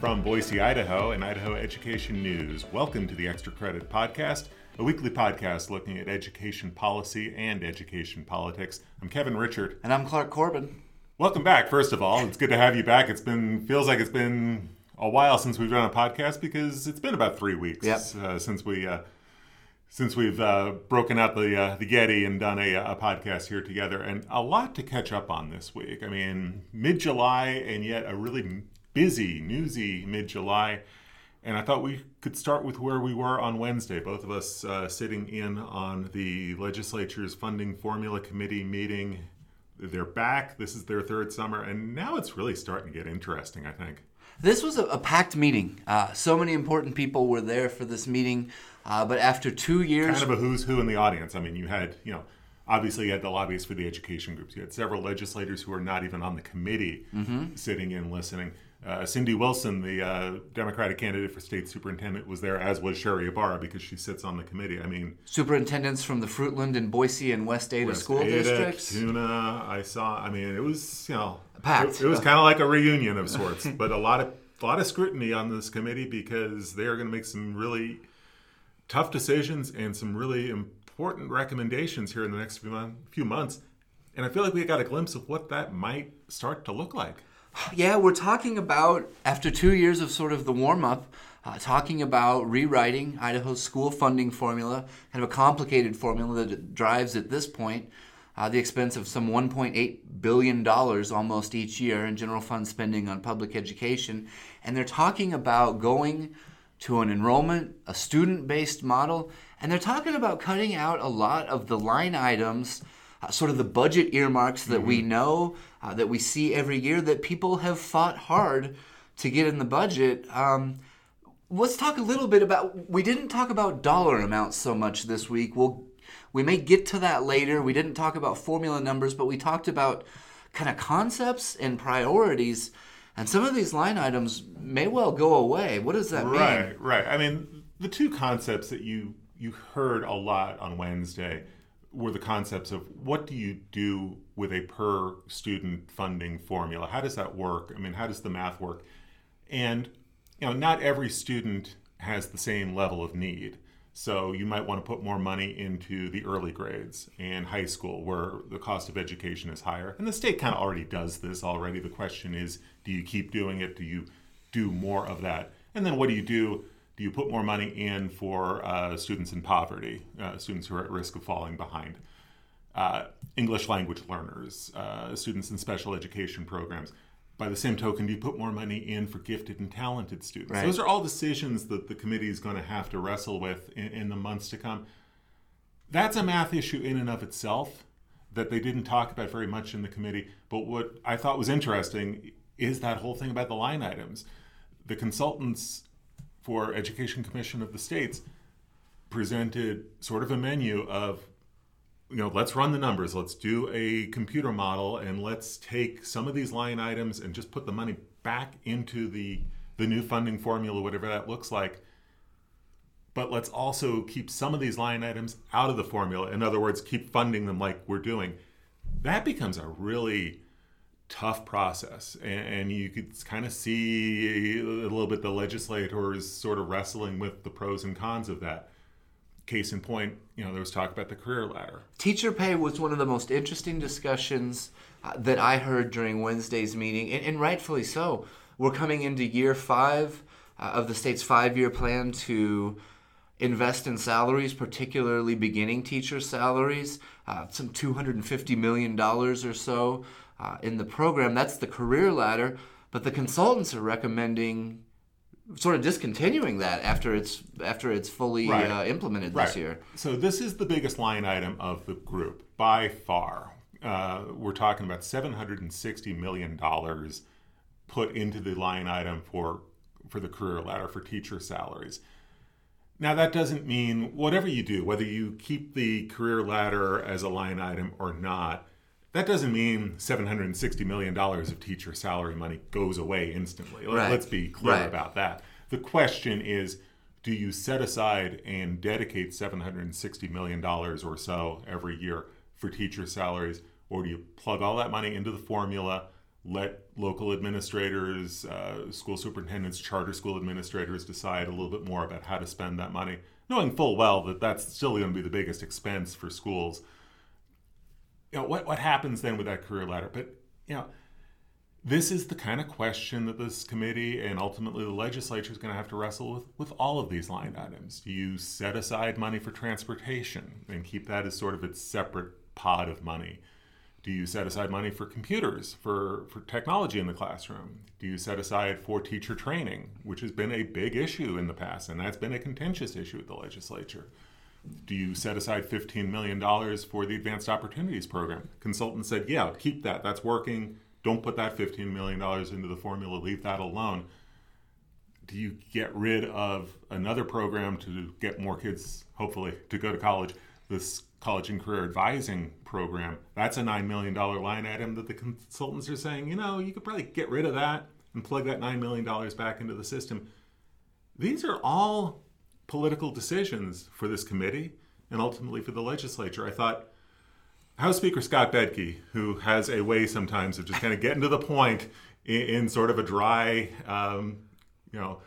From Boise, Idaho, and Idaho Education News, welcome to the Extra Credit Podcast, a weekly podcast looking at education policy and education politics. I'm Kevin Richert. And I'm Clark Corbin. Welcome back, first of all. It's good to have you back. It's been, feels like it's been a while since we've done a podcast because it's been about three weeks Yep. uh, since we. Uh, since we've uh, broken out the uh, the Getty and done a, a podcast here together, and a lot to catch up on this week. I mean, mid July, and yet a really busy, newsy mid July. And I thought we could start with where we were on Wednesday. Both of us uh, sitting in on the legislature's funding formula committee meeting. They're back. This is their third summer, and now it's really starting to get interesting. I think. This was a, a packed meeting. Uh, so many important people were there for this meeting. Uh, but after two years, kind of a who's who in the audience. I mean, you had, you know, obviously you had the lobbyists for the education groups. You had several legislators who are not even on the committee sitting in listening. Uh, Cindy Wilson, the uh, Democratic candidate for state superintendent, was there, as was Sherri Ybarra, because she sits on the committee. I mean, superintendents from the Fruitland and Boise and West Ada West school Ada, districts. Kuna, I saw. I mean, it was, you know, Packed. It, it was kind of like a reunion of sorts, but a lot of a lot of scrutiny on this committee because they are going to make some really tough decisions and some really important recommendations here in the next few, few months. And I feel like we got a glimpse of what that might start to look like. Yeah, we're talking about, after two years of sort of the warm up, uh, talking about rewriting Idaho's school funding formula, kind of a complicated formula that drives at this point uh, the expense of some $1.8 billion almost each year in general fund spending on public education. And they're talking about going to an enrollment, a student based model, and they're talking about cutting out a lot of the line items uh, sort of the budget earmarks that we know, uh, that we see every year, that people have fought hard to get in the budget. Um, let's talk a little bit about. We didn't talk about dollar amounts so much this week. We'll we may get to that later. We didn't talk about formula numbers, but we talked about kind of concepts and priorities. And some of these line items may well go away. What does that mean? Right, right. I mean, the two concepts that you you heard a lot on Wednesday were the concepts of what do you do with a per student funding formula? How does that work? I mean, how does the math work? And you know, not every student has the same level of need. So you might want to put more money into the early grades and high school where the cost of education is higher. And the state kind of already does this already. The question is, do you keep doing it? Do you do more of that? And then what do you do? Do you put more money in for uh, students in poverty, uh, students who are at risk of falling behind? Uh, English language learners, uh, students in special education programs. By the same token, do you put more money in for gifted and talented students? Right. Those are all decisions that the committee is going to have to wrestle with in, in the months to come. That's a math issue in and of itself that they didn't talk about very much in the committee. But what I thought was interesting is that whole thing about the line items. The consultants for Education Commission of the states presented sort of a menu of you know let's run the numbers let's do a computer model and let's take some of these line items and just put the money back into the the new funding formula whatever that looks like. But let's also keep some of these line items out of the formula. In other words keep funding them like we're doing. That becomes a really tough process and, and you could kind of see a little bit the legislators sort of wrestling with the pros and cons of that case in point you know there was talk about the career ladder Teacher pay was one of the most interesting discussions uh, that I heard during Wednesday's meeting, and, and rightfully so. We're coming into year five uh, of the state's five year plan to invest in salaries, particularly beginning teacher salaries, uh, some $250 million or so uh, in the program. That's the career ladder, but the consultants are recommending sort of discontinuing that after it's after it's fully Right. uh, implemented this year. So this is the biggest line item of the group by far. Uh, we're talking about seven hundred and sixty million dollars put into the line item for for the career ladder for teacher salaries. Now that doesn't mean whatever you do, whether you keep the career ladder as a line item or not, that doesn't mean seven hundred and sixty million dollars of teacher salary money goes away instantly. Right. Let's be clear Right. about that. The question is, do you set aside and dedicate seven hundred and sixty million dollars or so every year for teacher salaries, or do you plug all that money into the formula, let local administrators, uh, school superintendents, charter school administrators decide a little bit more about how to spend that money, knowing full well that that's still going to be the biggest expense for schools. You know, what, what happens then with that career ladder? But, you know, this is the kind of question that this committee and ultimately the legislature is going to have to wrestle with with all of these line items. Do you set aside money for transportation and keep that as sort of its separate pot of money? Do you set aside money for computers, for, for technology in the classroom? Do you set aside for teacher training, which has been a big issue in the past, and that's been a contentious issue with the legislature? Do you set aside $15 million for the Advanced Opportunities Program? Consultants said, yeah, keep that. That's working. Don't put that $15 million into the formula, leave that alone. Do you get rid of another program to get more kids, hopefully, to go to college? This college and career advising program, that's a $9 million line item that the consultants are saying, you know, you could probably get rid of that and plug that $9 million back into the system. These are all political decisions for this committee and ultimately for the legislature. I thought House Speaker Scott Bedke, who has a way sometimes of just kind of getting to the point in, in sort of a dry, um, you know,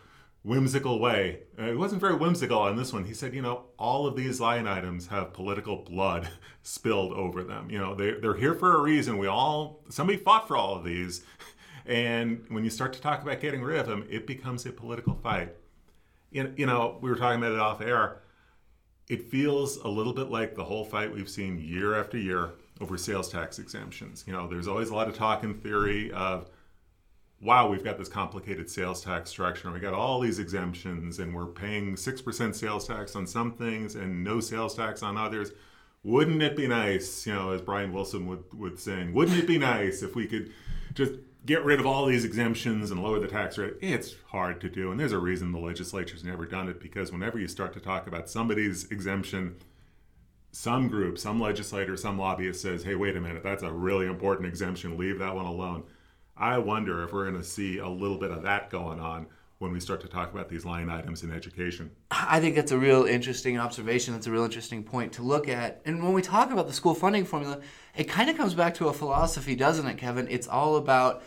whimsical way. Uh, it wasn't very whimsical on this one. He said, you know, all of these line items have political blood spilled over them. You know, they, they're here for a reason. We all, somebody fought for all of these. And when you start to talk about getting rid of them, it becomes a political fight. You, know, we were talking about it off air. It feels a little bit like the whole fight we've seen year after year over sales tax exemptions. You know, there's always a lot of talk in theory of wow, we've got this complicated sales tax structure and we got all these exemptions and we're paying 6% sales tax on some things and no sales tax on others. Wouldn't it be nice, you know, as Brian Wilson would, would sing, wouldn't it be nice if we could just get rid of all these exemptions and lower the tax rate? It's hard to do. And there's a reason the legislature's never done it because whenever you start to talk about somebody's exemption, some group, some legislator, some lobbyist says, hey, wait a minute, that's a really important exemption. Leave that one alone. I wonder if we're going to see a little bit of that going on when we start to talk about these line items in education. I think that's a real interesting observation. That's a real interesting point to look at. And when we talk about the school funding formula, it kind of comes back to a philosophy, doesn't it, Kevin? It's all about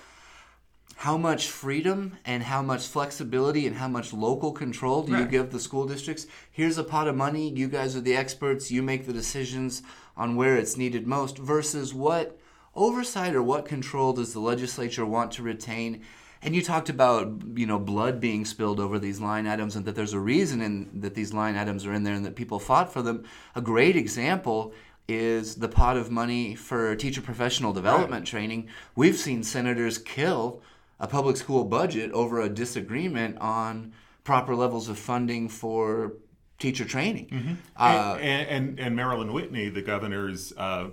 how much freedom and how much flexibility and how much local control do right. you give the school districts? Here's a pot of money. You guys are the experts. You make the decisions on where it's needed most versus what oversight or what control does the legislature want to retain? And you talked about you know blood being spilled over these line items, and that there's a reason in, that these line items are in there, and that people fought for them. A great example is the pot of money for teacher professional development right. training. We've seen senators kill a public school budget over a disagreement on proper levels of funding for teacher training. Mm-hmm. Uh, and, and, and, Marilyn Whitney, the governor's uh,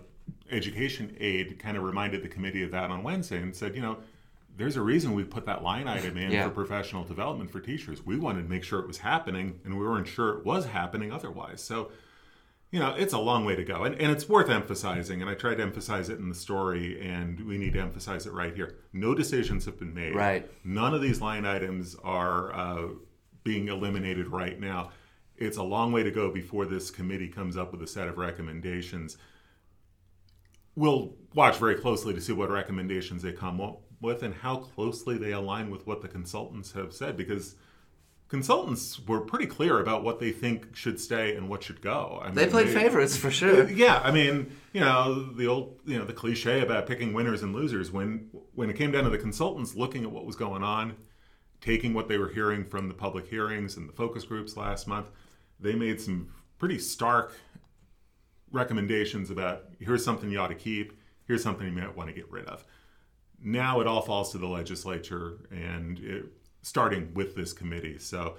education aide kind of reminded the committee of that on Wednesday and said, you know, there's a reason we put that line item in yeah. for professional development for teachers. We wanted to make sure it was happening, and we weren't sure it was happening otherwise. So, you know, it's a long way to go, and, and it's worth emphasizing. And I tried to emphasize it in the story, and we need to emphasize it right here. No decisions have been made. Right. None of these line items are uh, being eliminated right now. It's a long way to go before this committee comes up with a set of recommendations we'll watch very closely to see what recommendations they come up with and how closely they align with what the consultants have said because consultants were pretty clear about what they think should stay and what should go. I mean, they played they, favorites for sure. Yeah, I mean, you know, the old, you know, the cliche about picking winners and losers. When when it came down to the consultants looking at what was going on, taking what they were hearing from the public hearings and the focus groups last month, they made some pretty stark recommendations about here's something you ought to keep, here's something you might want to get rid of. Now it all falls to the legislature and it, starting with this committee. So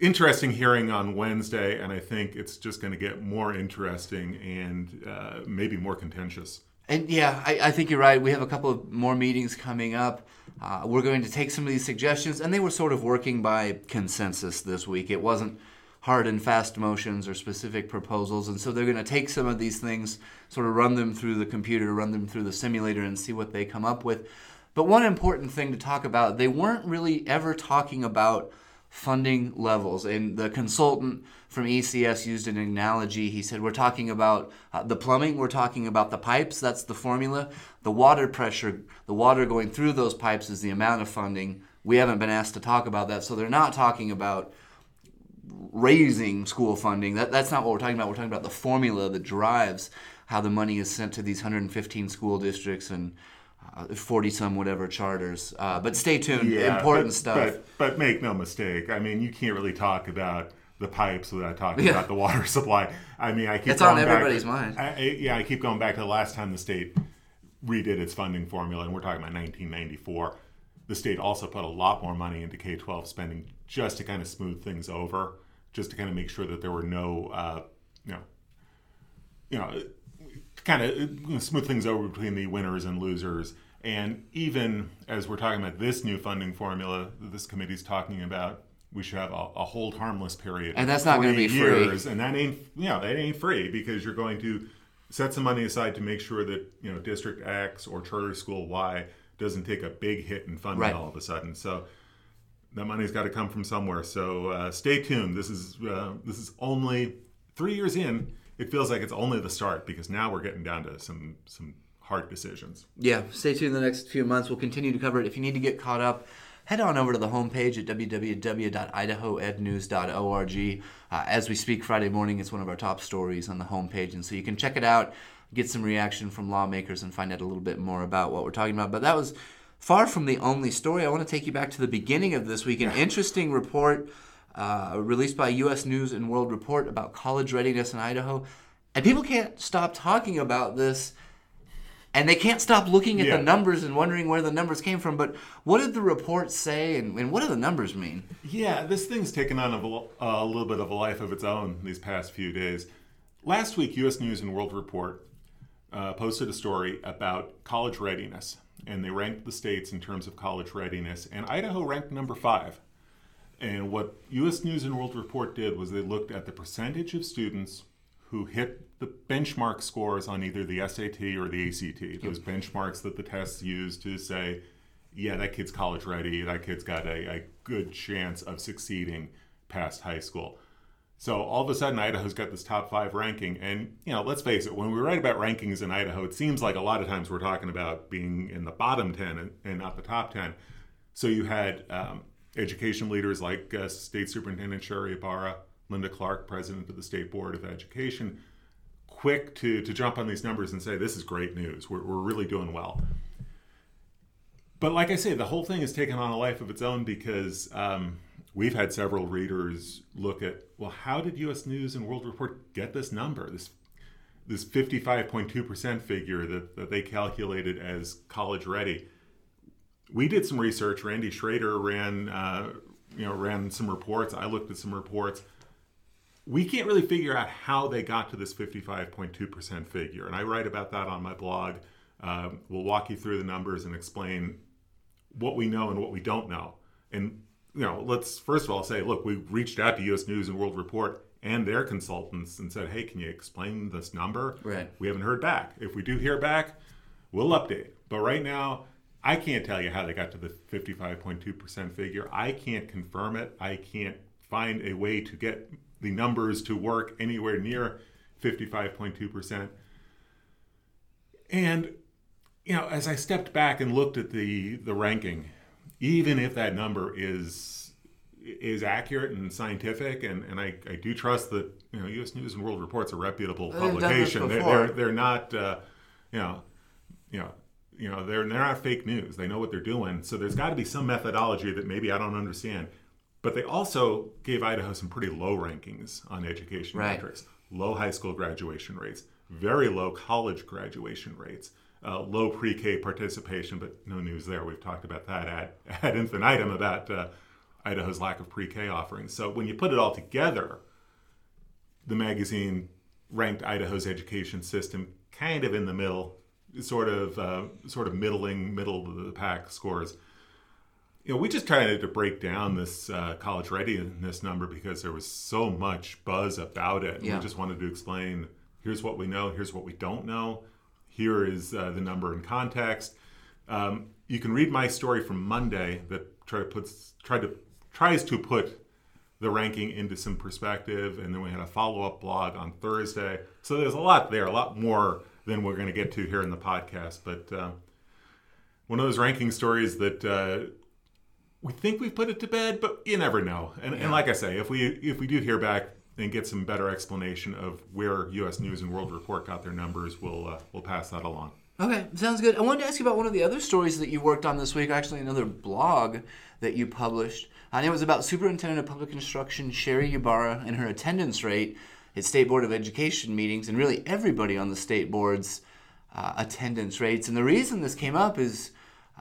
interesting hearing on Wednesday, and I think it's just going to get more interesting and uh, maybe more contentious. And yeah, I, I, think you're right. We have a couple of more meetings coming up. Uh, we're going to take some of these suggestions, and they were sort of working by consensus this week. It wasn't hard and fast motions or specific proposals. And so they're going to take some of these things, sort of run them through the computer, run them through the simulator, and see what they come up with. But one important thing to talk about they weren't really ever talking about funding levels. And the consultant from ECS used an analogy. He said, We're talking about uh, the plumbing, we're talking about the pipes, that's the formula. The water pressure, the water going through those pipes is the amount of funding. We haven't been asked to talk about that. So they're not talking about raising school funding. That, that's not what we're talking about. We're talking about the formula that drives how the money is sent to these 115 school districts and 40 uh, some whatever charters. Uh, but stay tuned. Yeah, Important but, stuff. But, but make no mistake. I mean, you can't really talk about the pipes without talking yeah. about the water supply. I mean, I keep it's on everybody's back, mind. I, I, yeah, I keep going back to the last time the state redid its funding formula, and we're talking about 1994. The state also put a lot more money into K 12 spending just to kind of smooth things over, just to kind of make sure that there were no, uh, you know, you know, kind of smooth things over between the winners and losers. And even as we're talking about this new funding formula that this committee's talking about, we should have a, a hold harmless period. And that's not going to be years, free. And that ain't, you know, that ain't free because you're going to set some money aside to make sure that, you know, District X or Charter School Y doesn't take a big hit in funding right. all of a sudden. So that money's got to come from somewhere. So uh, stay tuned. This is uh, this is only three years in it feels like it's only the start because now we're getting down to some some hard decisions. Yeah, stay tuned the next few months. We'll continue to cover it. If you need to get caught up, head on over to the homepage at www.idahoednews.org. Uh, as we speak Friday morning, it's one of our top stories on the homepage, and so you can check it out, get some reaction from lawmakers, and find out a little bit more about what we're talking about. But that was far from the only story. I want to take you back to the beginning of this week. An interesting report uh, released by U.S. News and World Report about college readiness in Idaho. And people can't stop talking about this, and they can't stop looking at yeah. the numbers and wondering where the numbers came from. But what did the report say, and, and what do the numbers mean? Yeah, this thing's taken on a, a little bit of a life of its own these past few days. Last week, U.S. News and World Report uh, posted a story about college readiness, and they ranked the states in terms of college readiness, and Idaho ranked number five. And what US News and World Report did was they looked at the percentage of students who hit the benchmark scores on either the SAT or the ACT, those benchmarks that the tests use to say, yeah, that kid's college ready, that kid's got a, a good chance of succeeding past high school. So all of a sudden, Idaho's got this top five ranking. And, you know, let's face it, when we write about rankings in Idaho, it seems like a lot of times we're talking about being in the bottom 10 and, and not the top 10. So you had um, education leaders like uh, State Superintendent Sherri Ybarra, Linda Clark, President of the State Board of Education, quick to, to jump on these numbers and say, this is great news. We're, we're really doing well. But like I say, the whole thing has taken on a life of its own because um, we've had several readers look at, well, how did U.S. News and World Report get this number, this this 55.2% figure that, that they calculated as college ready? We did some research. Randy Schrader ran, uh, you know, ran some reports. I looked at some reports. We can't really figure out how they got to this 55.2% figure, and I write about that on my blog. Uh, we'll walk you through the numbers and explain what we know and what we don't know. And you know, let's first of all say, look, we reached out to U.S. News and World Report and their consultants and said, hey, can you explain this number? Right. We haven't heard back. If we do hear back, we'll update. But right now, I can't tell you how they got to the 55.2% figure. I can't confirm it. I can't find a way to get the numbers to work anywhere near 55.2%. And you know, as I stepped back and looked at the the ranking, even if that number is is accurate and scientific, and, and I, I do trust that you know U.S. News and World Report's a reputable publication. They're, they're, they're not uh, you know you know you know they're they're not fake news. They know what they're doing. So there's got to be some methodology that maybe I don't understand. But they also gave Idaho some pretty low rankings on education right. metrics. Low high school graduation rates, very low college graduation rates, uh, low pre-K participation, but no news there. We've talked about that ad, ad infinitum about uh, Idaho's lack of pre-K offerings. So when you put it all together, the magazine ranked Idaho's education system kind of in the middle sort of uh, sort of middling, middle of the pack scores. You know, we just tried to break down this uh, college readiness number because there was so much buzz about it. Yeah. We just wanted to explain here's what we know, here's what we don't know, here is uh, the number in context. Um, you can read my story from Monday that tried to put tried to tries to put the ranking into some perspective. And then we had a follow up blog on Thursday. So there's a lot there, a lot more than we're going to get to here in the podcast. But uh, one of those ranking stories that uh, we think we've put it to bed, but you never know. And, yeah. and like I say, if we if we do hear back and get some better explanation of where U.S. News and World Report got their numbers, we'll uh, we'll pass that along. Okay, sounds good. I wanted to ask you about one of the other stories that you worked on this week. Actually, another blog that you published and it was about Superintendent of Public Instruction Sherri Ybarra and her attendance rate at State Board of Education meetings, and really everybody on the state board's uh, attendance rates. And the reason this came up is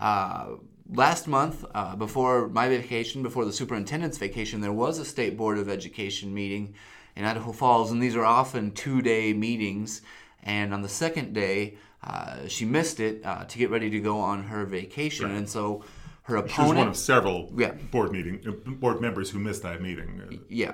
uh, last month, uh, before my vacation, before the superintendent's vacation, there was a State Board of Education meeting in Idaho Falls, and these are often two day meetings. And on the second day, uh, she missed it uh, to get ready to go on her vacation. Right. And so her opponent. She was one of several yeah. board meeting board members who missed that meeting. Yeah.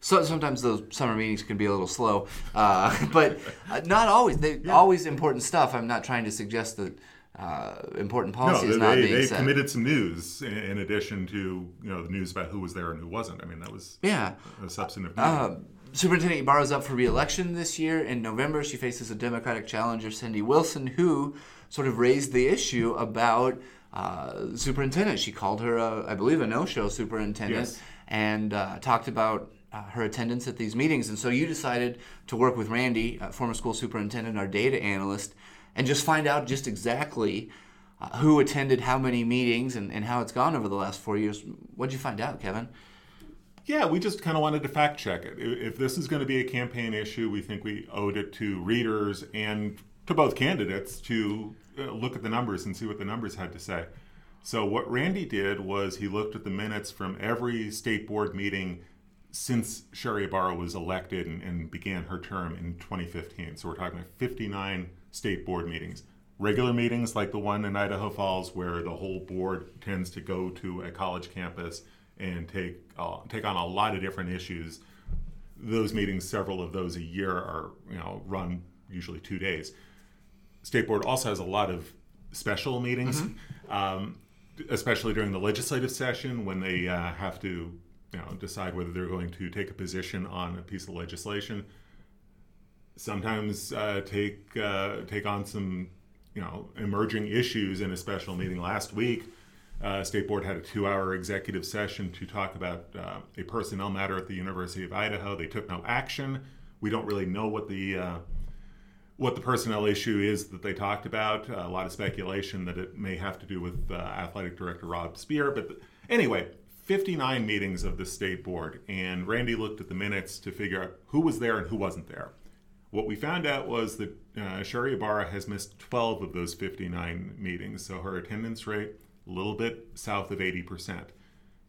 So sometimes those summer meetings can be a little slow, uh, but uh, not always. They yeah. always important stuff. I'm not trying to suggest that uh, important policy no, is not they, being they said. committed some news in, in, addition to you know the news about who was there and who wasn't. I mean that was yeah a substantive. Uh, Superintendent Ybarra is up for re-election this year in November. She faces a Democratic challenger, Cindy Wilson, who sort of raised the issue about uh, superintendent. She called her, a, I believe, a no-show superintendent, yes. and uh, talked about uh, her attendance at these meetings. And so you decided to work with Randy, uh, former school superintendent, our data analyst, and just find out just exactly uh, who attended how many meetings and, and how it's gone over the last four years. What did you find out, Kevin? Yeah, we just kind of wanted to fact check it. If this is going to be a campaign issue, we think we owed it to readers and to both candidates to uh, look at the numbers and see what the numbers had to say. So what Randy did was he looked at the minutes from every state board meeting since Sherri Ybarra was elected and, and, began her term in 2015. So we're talking about 59 state board meetings. Regular meetings like the one in Idaho Falls, where the whole board tends to go to a college campus and take uh, take on a lot of different issues. Those meetings, several of those a year, are you know run usually two days. State Board also has a lot of special meetings, mm-hmm. um, especially during the legislative session when they uh, have to you know, decide whether they're going to take a position on a piece of legislation. Sometimes uh, take uh, take on some you know emerging issues in a special meeting. Last week, uh, State Board had a two-hour executive session to talk about uh, a personnel matter at the University of Idaho. They took no action. We don't really know what the uh, what the personnel issue is that they talked about. A lot of speculation that it may have to do with uh, athletic director Rob Spear. But anyway, 59 meetings of the state board, and Randy looked at the minutes to figure out who was there and who wasn't there. What we found out was that uh, Sherri Ybarra has missed 12 of those 59 meetings, so her attendance rate a little bit south of 80%.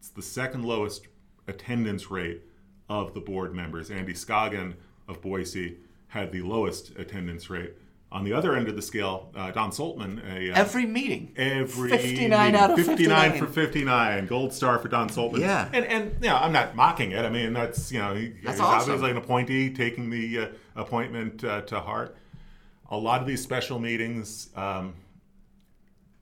It's the second lowest attendance rate of the board members. Andy Scoggin of Boise had the lowest attendance rate. On the other end of the scale, uh, Don Soltman, a, uh, every meeting, every 59 meeting, out of 59, 59 for 59, gold star for Don Soltman. Yeah, and and you know, I'm not mocking it. I mean, that's you know, he, that's he's awesome. obviously an appointee taking the uh, appointment uh, to heart. A lot of these special meetings, um,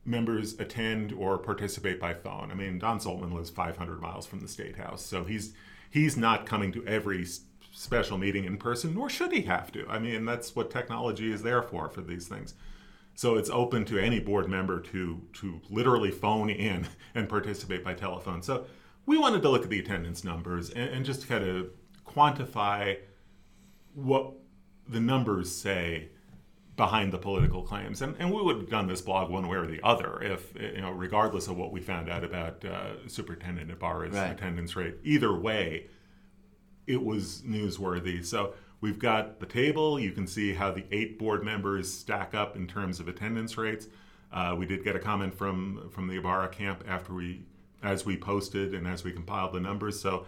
members attend or participate by phone. I mean, Don Soltman lives 500 miles from the state house, so he's he's not coming to every special meeting in person, nor should he have to. I mean, that's what technology is there for, for these things. So it's open to any board member to to literally phone in and participate by telephone. So we wanted to look at the attendance numbers and, and just kind of quantify what the numbers say behind the political claims. And, and we would have done this blog one way or the other if, you know, regardless of what we found out about uh, Superintendent Ybarra's right. attendance rate. Either way, it was newsworthy. So we've got the table. You can see how the eight board members stack up in terms of attendance rates. Uh, we did get a comment from from the Ybarra camp after we as we posted and as we compiled the numbers. So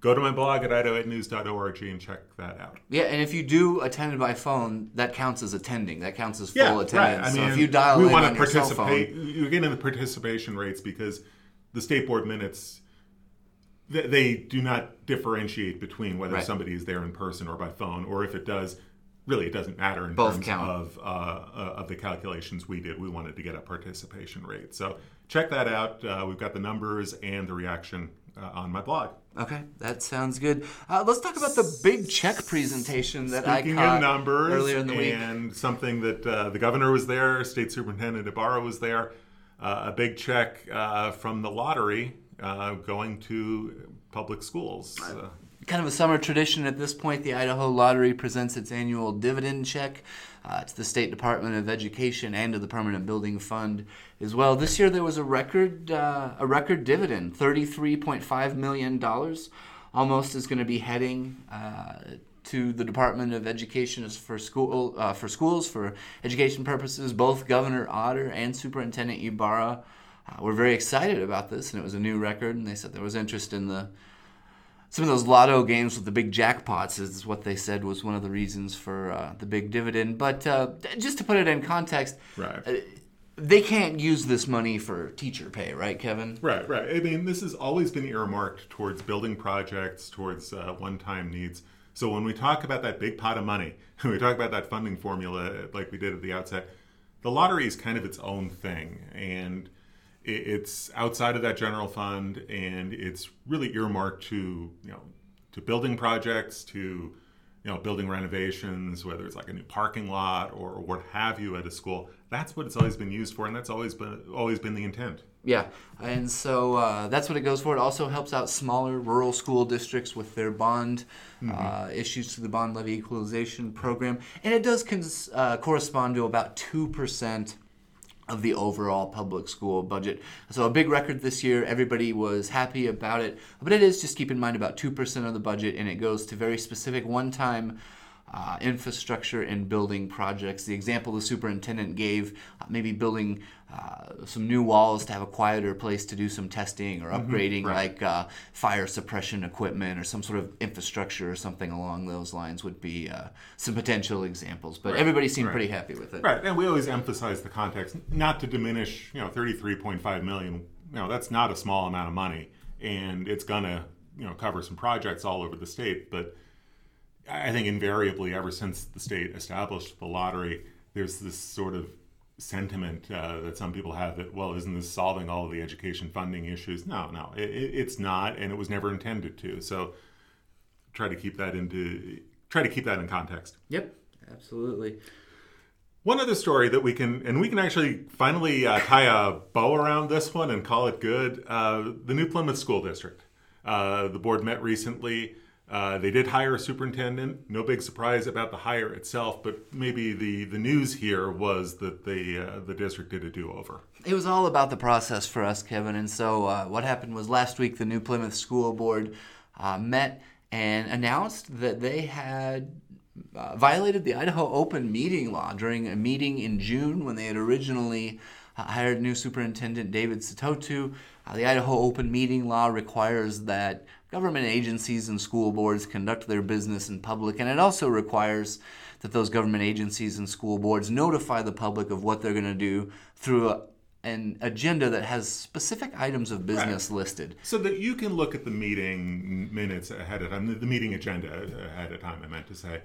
go to my blog at idahoednews.org and check that out. Yeah, and if you do attend by phone, that counts as attending. That counts as full yeah, attendance. Right. I mean, so if you dial we in want to participate. You're getting the participation rates because the state board minutes they do not differentiate between whether right. somebody is there in person or by phone, or if it does, really it doesn't matter in Both terms count. of uh, uh, of the calculations we did. We wanted to get a participation rate, so check that out. Uh, we've got the numbers and the reaction uh, on my blog. Okay, that sounds good. Uh, let's talk about the big check presentation that Speaking I caught of numbers, earlier in the week. and something that uh, the governor was there, State Superintendent Ybarra was there, uh, a big check uh, from the lottery uh, going to public schools. Uh, kind of a summer tradition at this point. The Idaho Lottery presents its annual dividend check uh, to the State Department of Education and to the Permanent Building Fund as well. This year there was a record uh, a record dividend, thirty three point five million dollars. Almost is going to be heading. Uh, to the Department of Education for school uh, for schools for education purposes. Both Governor Otter and Superintendent Ybarra uh, were very excited about this, and it was a new record. And they said there was interest in the some of those lotto games with the big jackpots is what they said was one of the reasons for uh, the big dividend. But uh, just to put it in context, Right. uh, they can't use this money for teacher pay, right, Kevin? Right, right. I mean, this has always been earmarked towards building projects, towards uh, one-time needs. So when we talk about that big pot of money, when we talk about that funding formula, like we did at the outset, the lottery is kind of its own thing, and it's outside of that general fund, and it's really earmarked to you know to building projects, to you know building renovations, whether it's like a new parking lot or what have you at a school. That's what it's always been used for, and that's always been always been the intent. Yeah, and so uh, that's what it goes for. It also helps out smaller rural school districts with their bond uh, issues to the bond levy equalization program, and it does cons- uh, correspond to about two percent of the overall public school budget. So a big record this year. Everybody was happy about it, but it is just keep in mind about two percent of the budget, and it goes to very specific one-time. Uh, infrastructure and building projects. The example the superintendent gave, uh, maybe building uh, some new walls to have a quieter place to do some testing or upgrading, like uh, fire suppression equipment or some sort of infrastructure or something along those lines, would be uh, some potential examples. But everybody seemed right. pretty happy with it. Right, and we always emphasize the context, not to diminish, you know, 33.5 million. You know, that's not a small amount of money, and it's gonna, you know, cover some projects all over the state. But I think invariably, ever since the state established the lottery, there's this sort of sentiment uh, that some people have that, well, isn't this solving all of the education funding issues? No, no, it, it, it's not, and it was never intended to. So try to keep that into try to keep that in context. Yep, absolutely. One other story that we can, and we can actually finally uh, tie a bow around this one and call it good. Uh, the New Plymouth School District. Uh, the board met recently. Uh, they did hire a superintendent. No big surprise about the hire itself, but maybe the, the news here was that the uh, the district did a do over. It was all about the process for us, Kevin. And so, uh, what happened was last week the New Plymouth School Board uh, met and announced that they had uh, violated the Idaho Open Meeting Law during a meeting in June when they had originally hired new superintendent David Satotu. The Idaho Open Meeting Law requires that government agencies and school boards conduct their business in public, and it also requires that those government agencies and school boards notify the public of what they're going to do through a, an agenda that has specific items of business listed. So that you can look at the meeting minutes ahead of time, the, the meeting agenda ahead of time, I meant to say.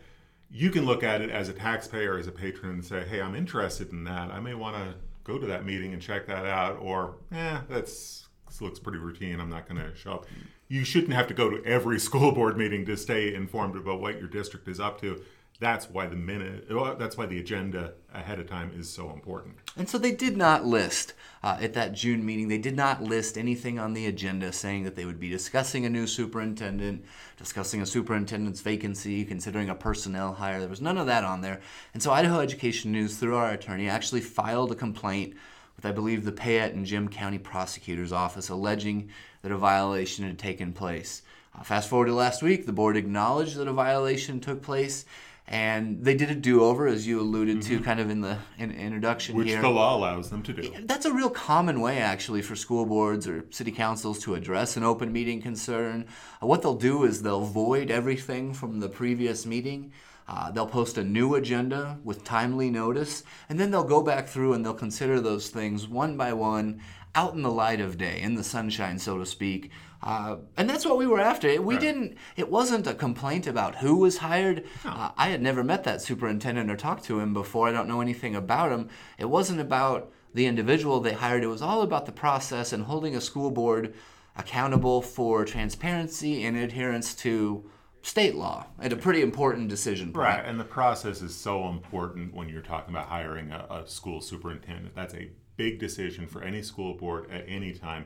You can look at it as a taxpayer, as a patron, and say, hey, I'm interested in that. I may want to go to that meeting and check that out. Or, eh, that's, looks pretty routine. I'm not going to show up. You shouldn't have to go to every school board meeting to stay informed about what your district is up to. That's why the minute, that's why the agenda ahead of time is so important. And so they did not list uh, at that June meeting, they did not list anything on the agenda saying that they would be discussing a new superintendent, discussing a superintendent's vacancy, considering a personnel hire. There was none of that on there. And so Idaho Education News, through our attorney, actually filed a complaint with, I believe, the Payette and Jim County Prosecutor's Office alleging that a violation had taken place. Uh, fast forward to last week, the board acknowledged that a violation took place. And they did a do-over, as you alluded to, kind of in the in, introduction Which here. the law allows them to do. That's a real common way, actually, for school boards or city councils to address an open meeting concern. Uh, what they'll do is they'll void everything from the previous meeting. Uh, they'll post a new agenda with timely notice, and then they'll go back through and they'll consider those things one by one out in the light of day, in the sunshine, so to speak. Uh, and that's what we were after. We didn't. It wasn't a complaint about who was hired. Uh, I had never met that superintendent or talked to him before. I don't know anything about him. It wasn't about the individual they hired. It was all about the process and holding a school board accountable for transparency and adherence to state law and a pretty important decision point. Right, and the process is so important when you're talking about hiring a, a school superintendent. That's a big decision for any school board at any time,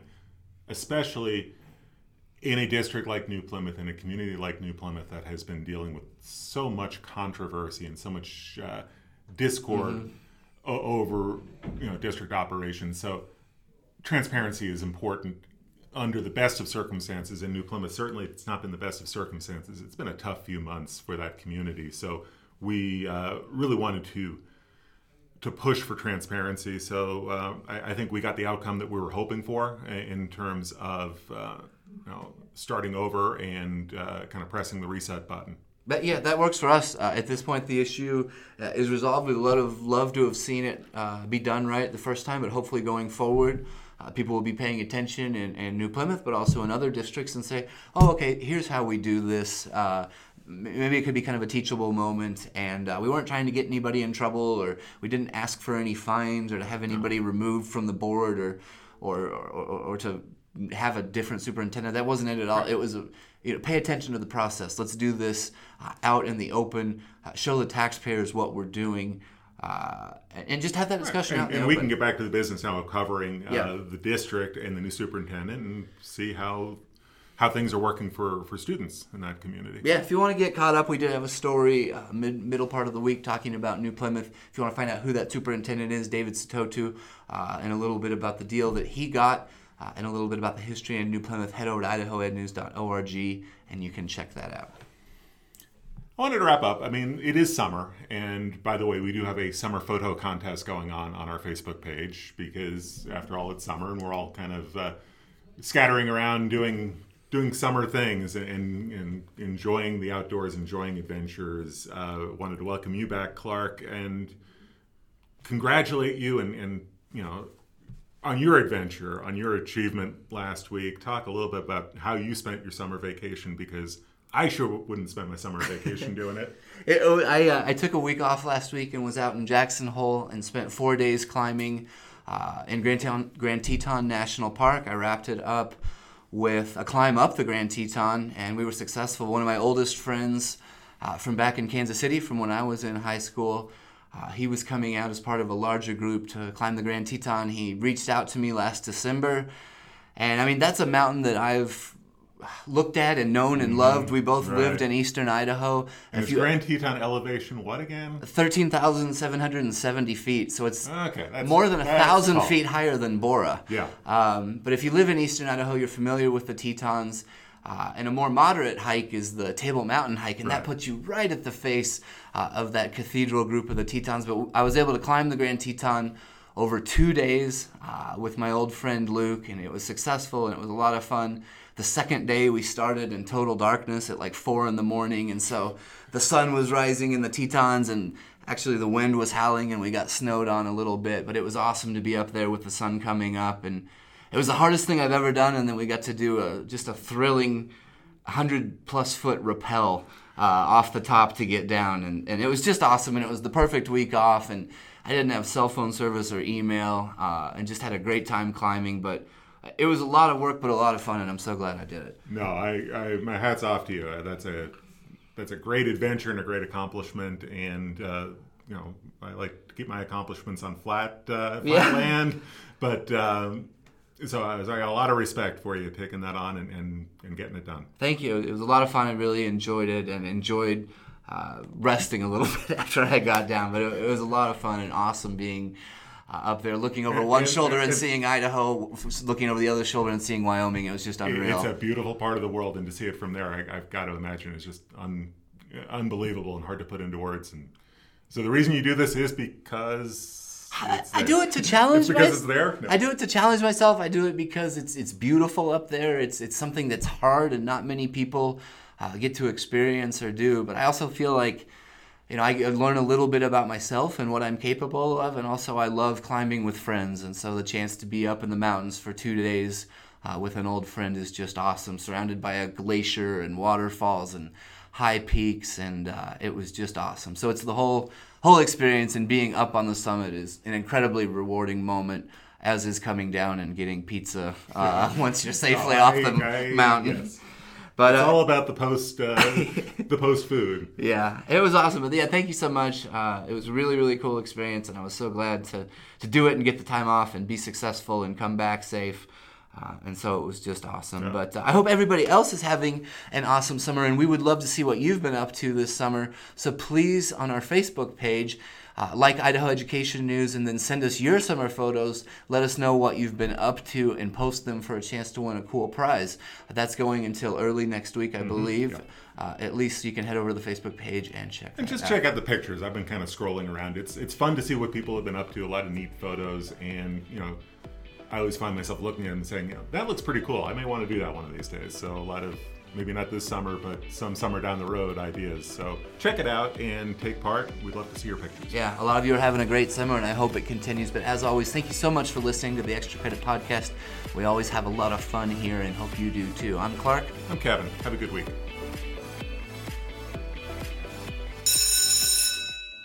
especially in a district like New Plymouth, in a community like New Plymouth that has been dealing with so much controversy and so much uh, discord mm-hmm. o- over you know district operations. So transparency is important under the best of circumstances in New Plymouth. Certainly, it's not been the best of circumstances. It's been a tough few months for that community. So we uh, really wanted to to push for transparency. So uh, I, I, think we got the outcome that we were hoping for in terms of uh, you know, starting over and uh, kind of pressing the reset button. But yeah, that works for us. Uh, at this point, the issue uh, is resolved. We'd have loved to have seen it be done right the first time, but hopefully going forward, uh, people will be paying attention in, in, New Plymouth, but also in other districts, and say, "Oh, okay, here's how we do this." Uh, maybe it could be kind of a teachable moment, and uh, we weren't trying to get anybody in trouble, or we didn't ask for any fines, or to have anybody removed from the board, or or, or, or to have a different superintendent. That wasn't it at all. It was, a, you know, pay attention to the process. Let's do this uh, out in the open. Uh, show the taxpayers what we're doing. Uh, and just have that discussion right. and, and we can get back to the business now of covering uh, yeah. the district and the new superintendent and see how how things are working for, for students in that community. Yeah, if you want to get caught up, we did have a story uh, mid, middle part of the week talking about New Plymouth. If you want to find out who that superintendent is, David Sitotu, uh, and a little bit about the deal that he got uh, and a little bit about the history in New Plymouth, head over to idahoednews.org and you can check that out. I wanted to wrap up. I mean, it is summer, and by the way, we do have a summer photo contest going on on our Facebook page because, after all, it's summer and we're all kind of uh, scattering around doing doing summer things and, and, enjoying the outdoors, enjoying adventures. Uh, wanted to welcome you back, Clark, and congratulate you and, and you know on your adventure, on your achievement last week. Talk a little bit about how you spent your summer vacation because I sure wouldn't spend my summer vacation doing it. it oh, I, uh, I took a week off last week and was out in Jackson Hole and spent four days climbing uh, in Grand Teton, Grand Teton National Park. I wrapped it up with a climb up the Grand Teton, and we were successful. One of my oldest friends uh, from back in Kansas City, from when I was in high school, uh, he was coming out as part of a larger group to climb the Grand Teton. He reached out to me last December. And I mean, that's a mountain that I've looked at and known and mm-hmm. loved. We both right. lived in eastern Idaho. And if you, Grand Teton elevation, what again? 13,770 feet. So it's okay, more than a thousand feet higher than Borah. Yeah. Um, but if you live in eastern Idaho, you're familiar with the Tetons. Uh, and a more moderate hike is the Table Mountain hike, and right. that puts you right at the face uh, of that cathedral group of the Tetons. But I was able to climb the Grand Teton over two days uh, with my old friend Luke, and it was successful and it was a lot of fun. The second day, we started in total darkness at like four in the morning, and so the sun was rising in the Tetons, and actually the wind was howling, and we got snowed on a little bit. But it was awesome to be up there with the sun coming up and it was the hardest thing I've ever done, and then we got to do a just a thrilling, hundred plus foot rappel uh, off the top to get down, and, and it was just awesome, and it was the perfect week off, and I didn't have cell phone service or email, uh, and just had a great time climbing, but. It was a lot of work, but a lot of fun, and I'm so glad I did it. No, I, I my hats off to you. That's a that's a great adventure and a great accomplishment. And uh, you know, I like to keep my accomplishments on flat uh, flat yeah. land, but um, so I, was, I got a lot of respect for you taking that on and, and, and getting it done. Thank you. It was a lot of fun. I really enjoyed it and enjoyed uh, resting a little bit after I got down. But it, it was a lot of fun and awesome being uh, up there, looking over one shoulder and, and, seeing Idaho, looking over the other shoulder and seeing Wyoming. It was just unreal. It's a beautiful part of the world, and to see it from there, I, have got to imagine it's just un, unbelievable and hard to put into words. And so the reason you do this is because I, I, do it to challenge. Because my, it's there. No. I do it to challenge myself. I do it because it's it's beautiful up there. It's it's something that's hard and not many people uh, get to experience or do. But I also feel like, you know, I learn a little bit about myself and what I'm capable of, and also I love climbing with friends. And so the chance to be up in the mountains for two days uh, with an old friend is just awesome. Surrounded by a glacier and waterfalls and high peaks, and uh, it was just awesome. So it's the whole whole experience and being up on the summit is an incredibly rewarding moment. as is coming down and getting pizza uh, once you're safely off the mountain. yes. But It's uh, all about the post uh, the post food. yeah, it was awesome. But yeah, thank you so much. Uh, it was a really, really cool experience, and I was so glad to, to do it and get the time off and be successful and come back safe. Uh, and so it was just awesome. But uh, I hope everybody else is having an awesome summer, and we would love to see what you've been up to this summer. So please, on our Facebook page, uh, like Idaho Education News, and then send us your summer photos. Let us know what you've been up to and post them for a chance to win a cool prize. That's going until early next week, I believe. Uh, at least you can head over to the Facebook page and check. And just out. check out the pictures. I've been kind of scrolling around. It's it's fun to see what people have been up to. A lot of neat photos, and you know, I always find myself looking at them and saying, you know, that looks pretty cool. I may want to do that one of these days. So a lot of maybe not this summer, but some summer down the road ideas. So check it out and take part. We'd love to see your pictures. Yeah, a lot of you are having a great summer, and I hope it continues. But as always, thank you so much for listening to the Extra Credit Podcast. We always have a lot of fun here, and hope you do too. I'm Clark. I'm Kevin. Have a good week.